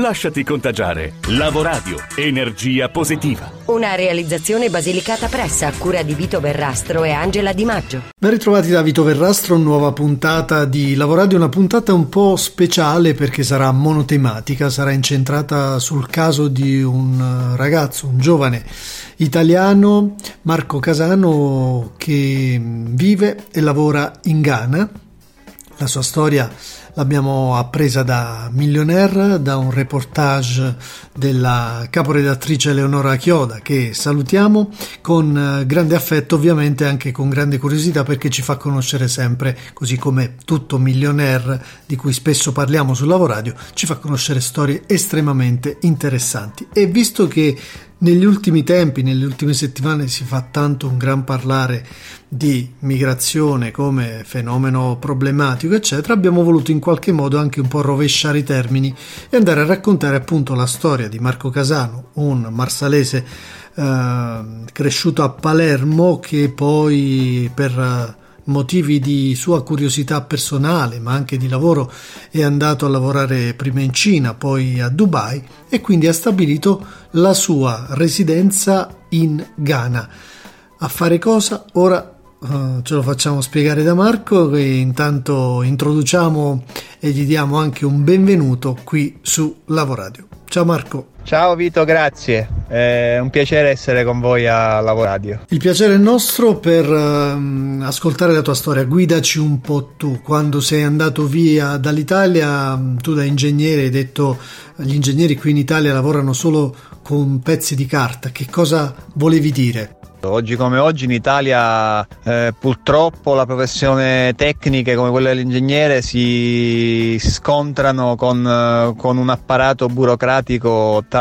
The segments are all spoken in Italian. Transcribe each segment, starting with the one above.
Lasciati contagiare. Lavoradio, energia positiva. Una realizzazione basilicata pressa a cura di Vito Verrastro e Angela Di Maggio. Ben ritrovati da Vito Verrastro, nuova puntata di Lavoradio, una puntata un po' speciale perché sarà monotematica, sarà incentrata sul caso di un ragazzo, un giovane italiano, Marco Casano, che vive e lavora in Ghana. La sua storia l'abbiamo appresa da Millionaire, da un reportage della caporedattrice Eleonora Chioda che salutiamo con eh, grande affetto, ovviamente anche con grande curiosità perché ci fa conoscere sempre, così come tutto Millionaire di cui spesso parliamo sul Lavoradio, ci fa conoscere storie estremamente interessanti. E visto che negli ultimi tempi, nelle ultime settimane si fa tanto un gran parlare di migrazione come fenomeno problematico, eccetera, abbiamo voluto in qualche modo anche un po' rovesciare i termini e andare a raccontare appunto la storia di Marco Casano, un marsalese eh, cresciuto a Palermo che poi per motivi di sua curiosità personale, ma anche di lavoro, è andato a lavorare prima in Cina, poi a Dubai e quindi ha stabilito la sua residenza in Ghana. A fare cosa? Ora uh, ce lo facciamo spiegare da Marco e intanto introduciamo e gli diamo anche un benvenuto qui su Lavoradio. Ciao Marco. Ciao Vito, grazie. È un piacere essere con voi a Lavoradio. Il piacere è nostro per uh, ascoltare la tua storia. Guidaci un po' tu. Quando sei andato via dall'Italia, tu da ingegnere hai detto gli ingegneri qui in Italia lavorano solo con pezzi di carta. Che cosa volevi dire? Oggi come oggi in Italia eh, purtroppo la professione tecniche come quella dell'ingegnere si scontrano con, con, un apparato burocratico talmente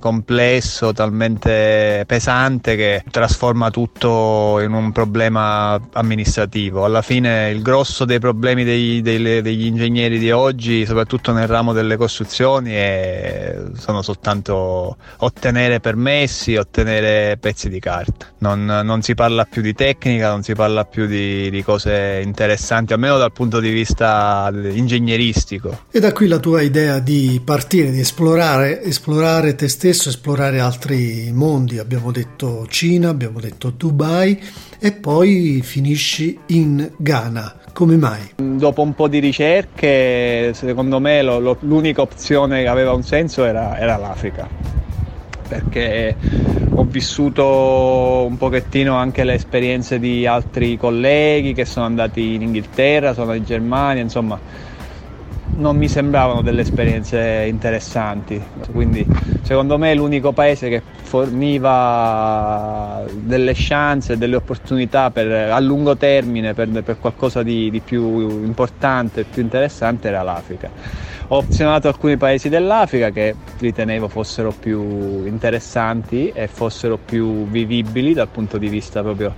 complesso, talmente pesante che trasforma tutto in un problema amministrativo. Alla fine il grosso dei problemi dei, dei, degli ingegneri di oggi, soprattutto nel ramo delle costruzioni, è, sono soltanto ottenere permessi, ottenere pezzi di carta. Non, non, si parla più di tecnica, non si parla più di, di, cose interessanti, almeno dal punto di vista ingegneristico. E da qui la tua idea di partire, di esplorare, esplorare te stesso, esplorare altri mondi. Abbiamo detto Cina, abbiamo detto Dubai e poi finisci in Ghana. Come mai? Dopo un po' di ricerche, secondo me lo, lo, l'unica opzione che aveva un senso era, era l'Africa perché ho vissuto un pochettino anche le esperienze di altri colleghi che sono andati in Inghilterra, sono in Germania, insomma non mi sembravano delle esperienze interessanti, quindi secondo me l'unico paese che forniva delle chance, delle opportunità per, a lungo termine per, per qualcosa di, di più importante, più interessante era l'Africa ho opzionato alcuni paesi dell'Africa che ritenevo fossero più interessanti e fossero più vivibili dal punto di vista proprio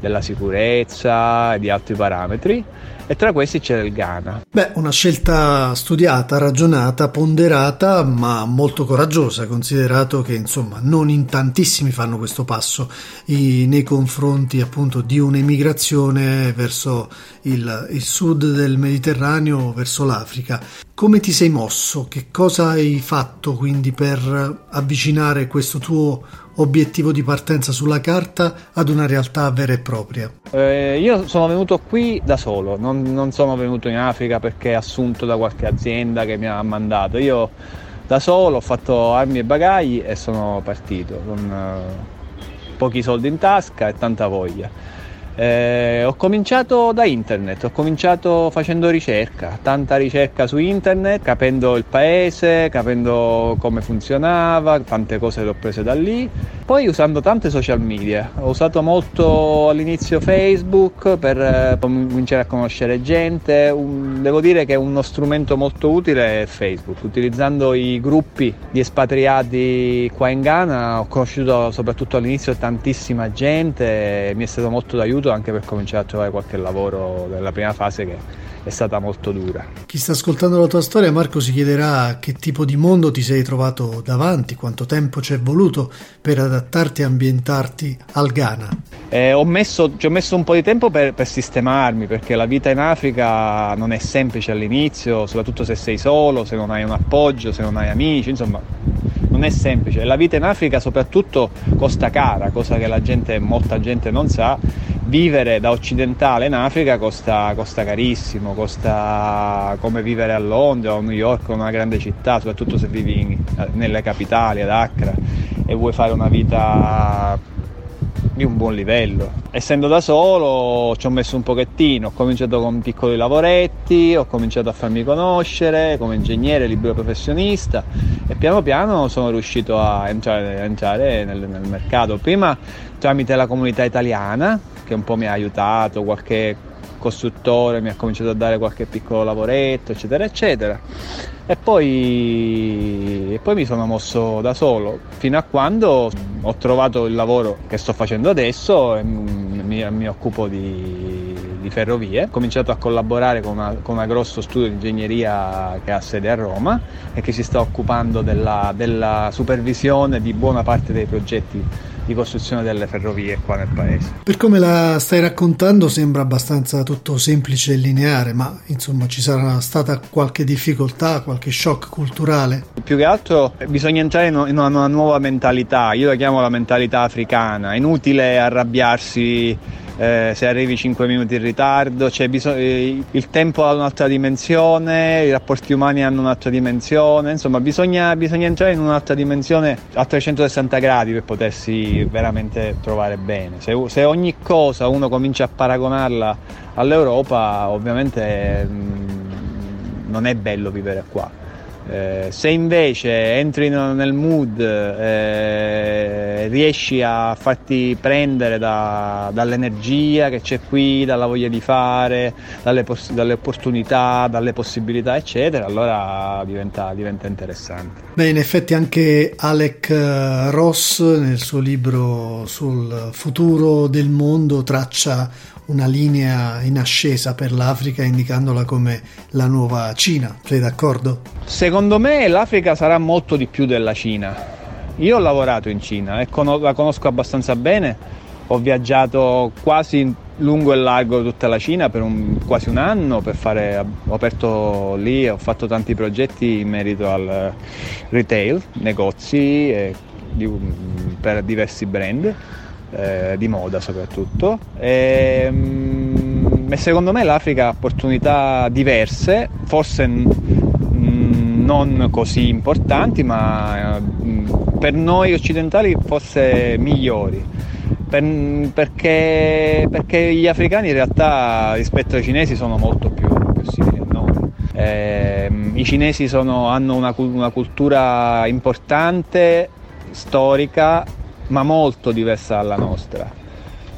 della sicurezza e di altri parametri e tra questi c'era il Ghana. Beh, una scelta studiata, ragionata, ponderata, ma molto coraggiosa, considerato che insomma non in tantissimi fanno questo passo i, nei confronti appunto di un'emigrazione verso il, il sud del Mediterraneo, verso l'Africa. Come ti sei mosso? Che cosa hai fatto quindi per avvicinare questo tuo obiettivo di partenza sulla carta ad una realtà vera e propria? Eh, io sono venuto qui da solo, non, non, sono venuto in Africa perché assunto da qualche azienda che mi ha mandato. Io da solo ho fatto armi e bagagli e sono partito con eh, pochi soldi in tasca e tanta voglia. Eh, ho cominciato da internet, ho cominciato facendo ricerca, tanta ricerca su internet, capendo il paese, capendo come funzionava, tante cose le ho prese da lì. Poi usando tante social media, ho usato molto all'inizio Facebook per eh, cominciare a conoscere gente, un, devo dire che uno strumento molto utile è Facebook, utilizzando i gruppi di espatriati qua in Ghana ho conosciuto soprattutto all'inizio tantissima gente, mi è stato molto d'aiuto anche per cominciare a trovare qualche lavoro nella prima fase che è stata molto dura. Chi sta ascoltando la tua storia, Marco, si chiederà che tipo di mondo ti sei trovato davanti, quanto tempo ci è voluto per adattarti e ambientarti al Ghana. Eh, ho messo, ci ho messo un po' di tempo per, per, sistemarmi perché la vita in Africa non è semplice all'inizio, soprattutto se sei solo, se non hai un appoggio, se non hai amici, insomma non è semplice. La vita in Africa soprattutto costa cara, cosa che la gente, molta gente non sa. Vivere da occidentale in Africa costa, costa carissimo, costa come vivere a Londra o a New York o in una grande città, soprattutto se vivi in, nelle capitali, ad Accra e vuoi fare una vita di un buon livello. Essendo da solo ci ho messo un pochettino, ho cominciato con piccoli lavoretti, ho cominciato a farmi conoscere come ingegnere, libero professionista e piano piano sono riuscito a entrare, a entrare nel, nel mercato. Prima tramite la comunità italiana che un po' mi ha aiutato, qualche costruttore mi ha cominciato a dare qualche piccolo lavoretto, eccetera, eccetera. E poi, e poi mi sono mosso da solo fino a quando ho trovato il lavoro che sto facendo adesso e mi, mi occupo di, di, ferrovie. Ho cominciato a collaborare con, una, con un grosso studio di ingegneria che ha sede a Roma e che si sta occupando della, della supervisione di buona parte dei progetti di costruzione delle ferrovie qua nel paese. Per come la stai raccontando sembra abbastanza tutto semplice e lineare, ma insomma ci sarà stata qualche difficoltà, qualche shock culturale? Più che altro bisogna entrare in una nuova mentalità, io la chiamo la mentalità africana, è inutile arrabbiarsi eh, se arrivi 5 minuti in ritardo, bisog- eh, il tempo ha un'altra dimensione, i rapporti umani hanno un'altra dimensione, insomma bisogna, bisogna entrare in un'altra dimensione a 360 gradi per potersi veramente trovare bene. Se, se ogni cosa uno comincia a paragonarla all'Europa, ovviamente mh, mm, non è bello vivere qua. Eh, se invece entri nel mood, eh, riesci a farti prendere da, dall'energia che c'è qui, dalla voglia di fare, dalle, poss- dalle opportunità, dalle possibilità, eccetera, allora diventa, diventa interessante. Beh, in effetti anche Alec eh, Ross nel suo libro sul futuro del mondo traccia una linea in ascesa per l'Africa indicandola come la nuova Cina. Sei d'accordo? Secondo me l'Africa sarà molto di più della Cina. Io ho lavorato in Cina e la conosco abbastanza bene, ho viaggiato quasi lungo e largo tutta la Cina per un, quasi un anno, fare, ho aperto lì, ho fatto tanti progetti in merito al retail, negozi di, per diversi brand eh, di moda soprattutto. E, mm, e, secondo me l'Africa ha opportunità diverse, forse mm, non così importanti, ma mm, per noi occidentali forse migliori. Per, perché, perché, gli africani in realtà rispetto ai cinesi sono molto più, più simili a noi. Eh, I cinesi sono, hanno una, una cultura importante, storica, ma molto diversa dalla nostra.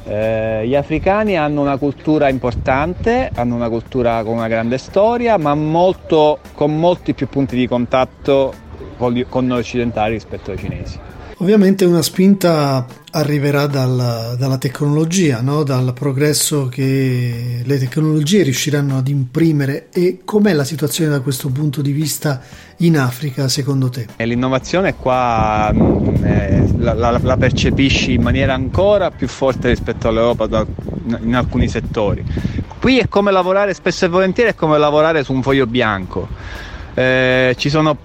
Eh, gli africani hanno una cultura importante, hanno una cultura con una grande storia, ma molto, con molti più punti di contatto con, con noi occidentali rispetto ai cinesi. Ovviamente una spinta arriverà dal, dalla tecnologia, no? dal progresso che le tecnologie riusciranno ad imprimere e com'è la situazione da questo punto di vista in Africa secondo te? L'innovazione qua eh, la, la, la, percepisci in maniera ancora più forte rispetto all'Europa da, in alcuni settori. Qui è come lavorare spesso e volentieri, è come lavorare su un foglio bianco. Eh, ci sono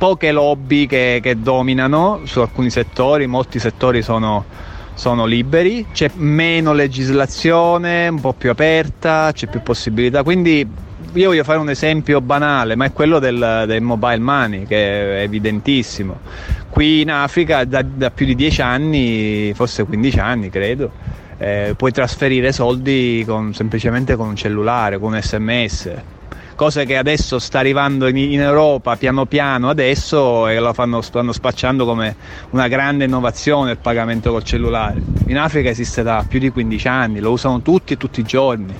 poche lobby che, che, dominano su alcuni settori, molti settori sono, sono liberi, c'è meno legislazione, un po' più aperta, c'è più possibilità, quindi io voglio fare un esempio banale, ma è quello del, del, mobile money, che è evidentissimo. Qui in Africa da, da più di 10 anni, forse 15 anni credo, eh, puoi trasferire soldi con, semplicemente con un cellulare, con un sms cose che adesso sta arrivando in, in Europa piano piano adesso e lo fanno, stanno spacciando come una grande innovazione il pagamento col cellulare. In Africa esiste da più di 15 anni, lo usano tutti e tutti i giorni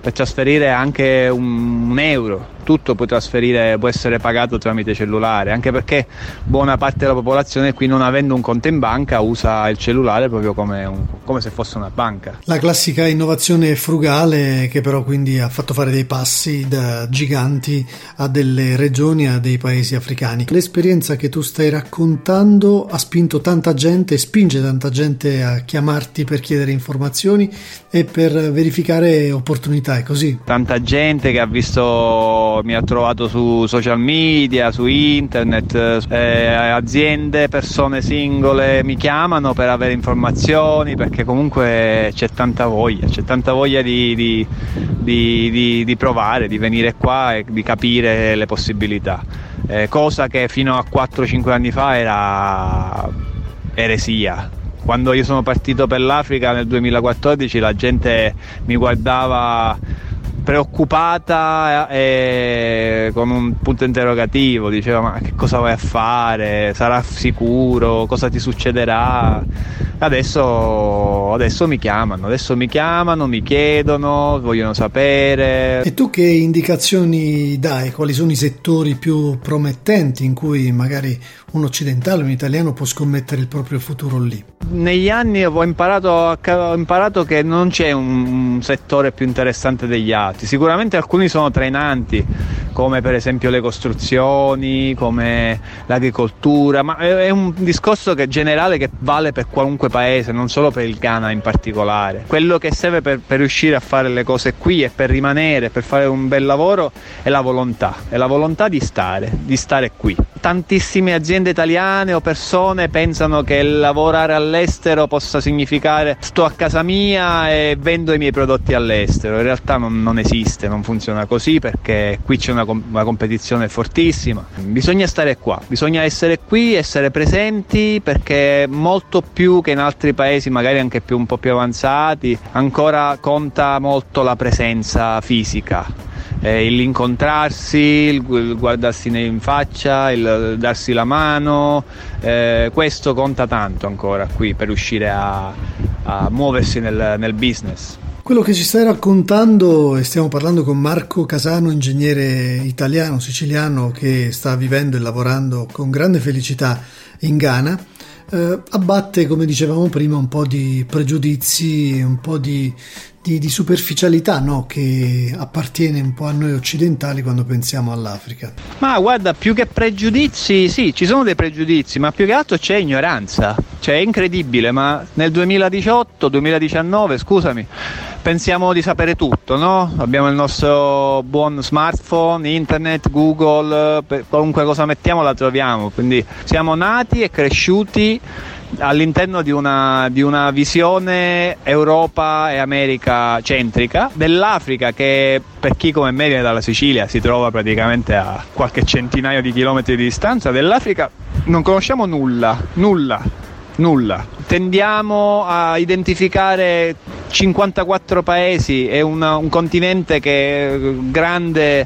per trasferire anche un, un euro tutto può, può essere pagato tramite cellulare, anche perché buona parte della popolazione qui non avendo un conto in banca usa il cellulare proprio come, un, come se fosse una banca. La classica innovazione frugale che però quindi ha fatto fare dei passi da giganti a delle regioni, a dei paesi africani. L'esperienza che tu stai raccontando ha spinto tanta gente, spinge tanta gente a chiamarti per chiedere informazioni e per verificare opportunità, è così? Tanta gente che ha visto mi ha trovato su social media, su internet, eh, aziende, persone singole mi chiamano per avere informazioni perché comunque c'è tanta voglia, c'è tanta voglia di, di, di, di provare, di venire qua e di capire le possibilità. Eh, cosa che fino a 4-5 anni fa era eresia quando io sono partito per l'Africa nel 2014 la gente mi guardava preoccupata e con un punto interrogativo, diceva ma che cosa vai a fare, sarà sicuro, cosa ti succederà? Adesso, adesso mi chiamano, adesso mi chiamano, mi chiedono, vogliono sapere. E tu che indicazioni dai? Quali sono i settori più promettenti in cui magari un occidentale, un italiano può scommettere il proprio futuro lì? Negli anni ho imparato, ho imparato che non c'è un settore più interessante degli altri, sicuramente alcuni sono trainanti, come per esempio le costruzioni, come l'agricoltura, ma è un discorso che generale che vale per qualunque paese, non solo per il Ghana in particolare. Quello che serve per, per riuscire a fare le cose qui e per rimanere, per fare un bel lavoro, è la volontà, è la volontà di stare, di stare qui. Tantissime aziende italiane o persone pensano che lavorare all'estero possa significare sto a casa mia e vendo i miei prodotti all'estero. In realtà non, non esiste, non funziona così perché qui c'è una, una competizione fortissima. Bisogna stare qua, bisogna essere qui, essere presenti perché molto più che in altri paesi, magari anche più, un po' più avanzati, ancora conta molto la presenza fisica eh, l'incontrarsi, il guardarsi in faccia, il darsi la mano, eh, questo conta tanto ancora qui per riuscire a, a muoversi nel, nel business. Quello che ci stai raccontando, e stiamo parlando con Marco Casano, ingegnere italiano, siciliano, che sta vivendo e lavorando con grande felicità in Ghana, eh, abbatte, come dicevamo prima, un po' di pregiudizi, un po' di, di, di superficialità no? che appartiene un po' a noi occidentali quando pensiamo all'Africa. Ma guarda, più che pregiudizi, sì, ci sono dei pregiudizi, ma più che altro c'è ignoranza. Cioè è incredibile, ma nel 2018, 2019, scusami, pensiamo di sapere tutto, no? Abbiamo il nostro buon smartphone, internet, Google, qualunque cosa mettiamo la troviamo, quindi siamo nati e cresciuti all'interno di una, di una, visione Europa e America centrica dell'Africa che per chi come me viene dalla Sicilia si trova praticamente a qualche centinaio di chilometri di distanza dell'Africa non conosciamo nulla, nulla, nulla. Tendiamo a identificare 54 paesi e una, un continente che è grande,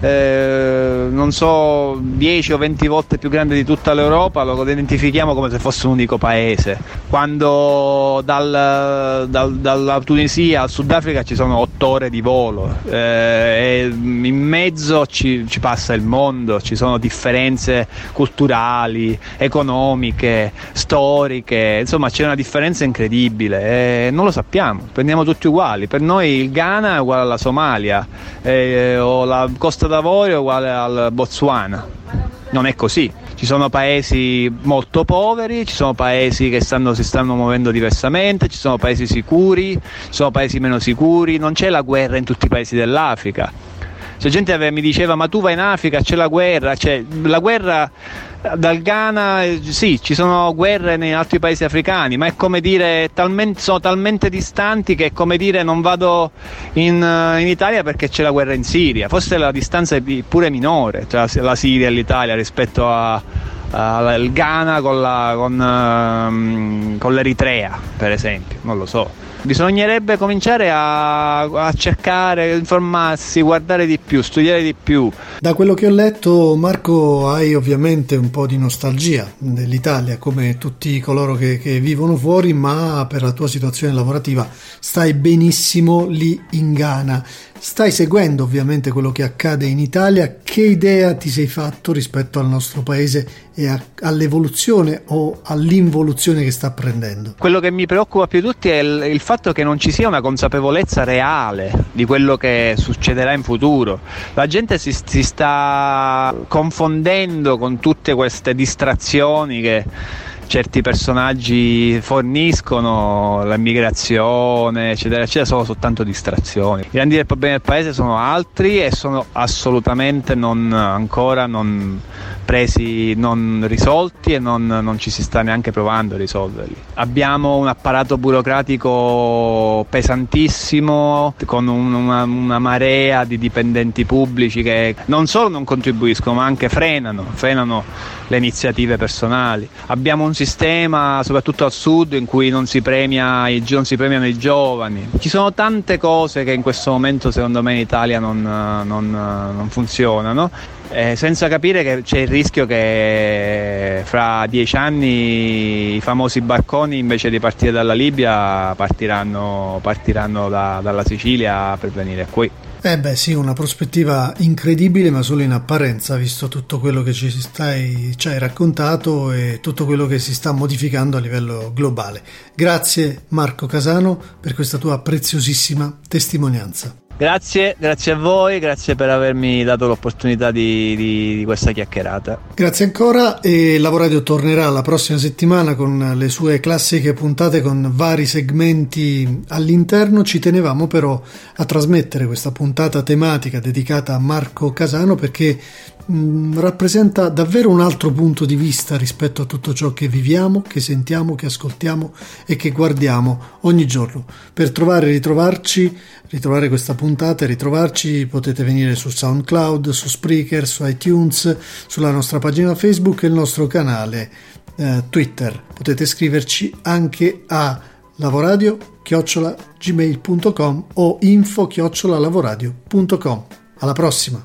eh, non so, 10 o 20 volte più grande di tutta l'Europa, lo identifichiamo come se fosse un unico paese. Quando dal, dal, dalla Tunisia al Sudafrica ci sono 8 ore di volo eh, in mezzo ci, ci passa il mondo, ci sono differenze culturali, economiche, storiche, insomma c'è una differenza incredibile e non lo sappiamo prendiamo tutti uguali. Per noi il Ghana è uguale alla Somalia eh, o la Costa d'Avorio è uguale al Botswana. Non è così. Ci sono paesi molto poveri, ci sono paesi che stanno, si stanno muovendo diversamente, ci sono paesi sicuri, ci sono paesi meno sicuri, non c'è la guerra in tutti i paesi dell'Africa. Se gente mi diceva ma tu vai in Africa, c'è la guerra, cioè, la guerra dal Ghana sì, ci sono guerre nei altri paesi africani, ma è come dire talmente, sono talmente distanti che è come dire non vado in, in Italia perché c'è la guerra in Siria. Forse la distanza è pure minore tra la Siria e l'Italia rispetto al Ghana con, la, con, um, con l'Eritrea, per esempio, non lo so. Bisognerebbe cominciare a, a cercare, informarsi, guardare di più, studiare di più. Da quello che ho letto, Marco, hai ovviamente un po' di nostalgia dell'Italia, come tutti coloro che, che vivono fuori, ma per la tua situazione lavorativa stai benissimo lì in Ghana. Stai seguendo ovviamente quello che accade in Italia, che idea ti sei fatto rispetto al nostro paese e a, all'evoluzione o all'involuzione che sta prendendo? Quello che mi preoccupa più di tutti è il, il fatto che non ci sia una consapevolezza reale di quello che succederà in futuro. La gente si, si sta confondendo con tutte queste distrazioni che certi personaggi forniscono, l'immigrazione, eccetera, eccetera, sono soltanto distrazioni. I grandi problemi del paese sono altri e sono assolutamente non, ancora non presi, non risolti e non, non ci si sta neanche provando a risolverli. Abbiamo un apparato burocratico pesantissimo con un, una, una marea di dipendenti pubblici che non solo non contribuiscono ma anche frenano, frenano le iniziative personali. Abbiamo un sistema, soprattutto al sud, in cui non si, premia, non si premiano i giovani. Ci sono tante cose che in questo momento secondo me in Italia non, non, non funzionano. Eh, senza capire che c'è il rischio che fra dieci anni i famosi barconi invece di partire dalla Libia partiranno, partiranno da, dalla Sicilia per venire qui. Eh beh sì, una prospettiva incredibile ma solo in apparenza, visto tutto quello che ci, stai, ci hai raccontato e tutto quello che si sta modificando a livello globale. Grazie Marco Casano per questa tua preziosissima testimonianza. Grazie, grazie a voi, grazie per avermi dato l'opportunità di, di, di, questa chiacchierata. Grazie ancora e Lavoradio tornerà la prossima settimana con le sue classiche puntate con vari segmenti all'interno. Ci tenevamo però a trasmettere questa puntata tematica dedicata a Marco Casano perché mh, rappresenta davvero un altro punto di vista rispetto a tutto ciò che viviamo, che sentiamo, che ascoltiamo e che guardiamo ogni giorno. Per trovare e ritrovarci, ritrovare questa puntata e ritrovarci potete venire su SoundCloud, su Spreaker, su iTunes, sulla nostra pagina Facebook e il nostro canale eh, Twitter. Potete scriverci anche a lavoradio gmail.com o info lavoradio.com. Alla prossima!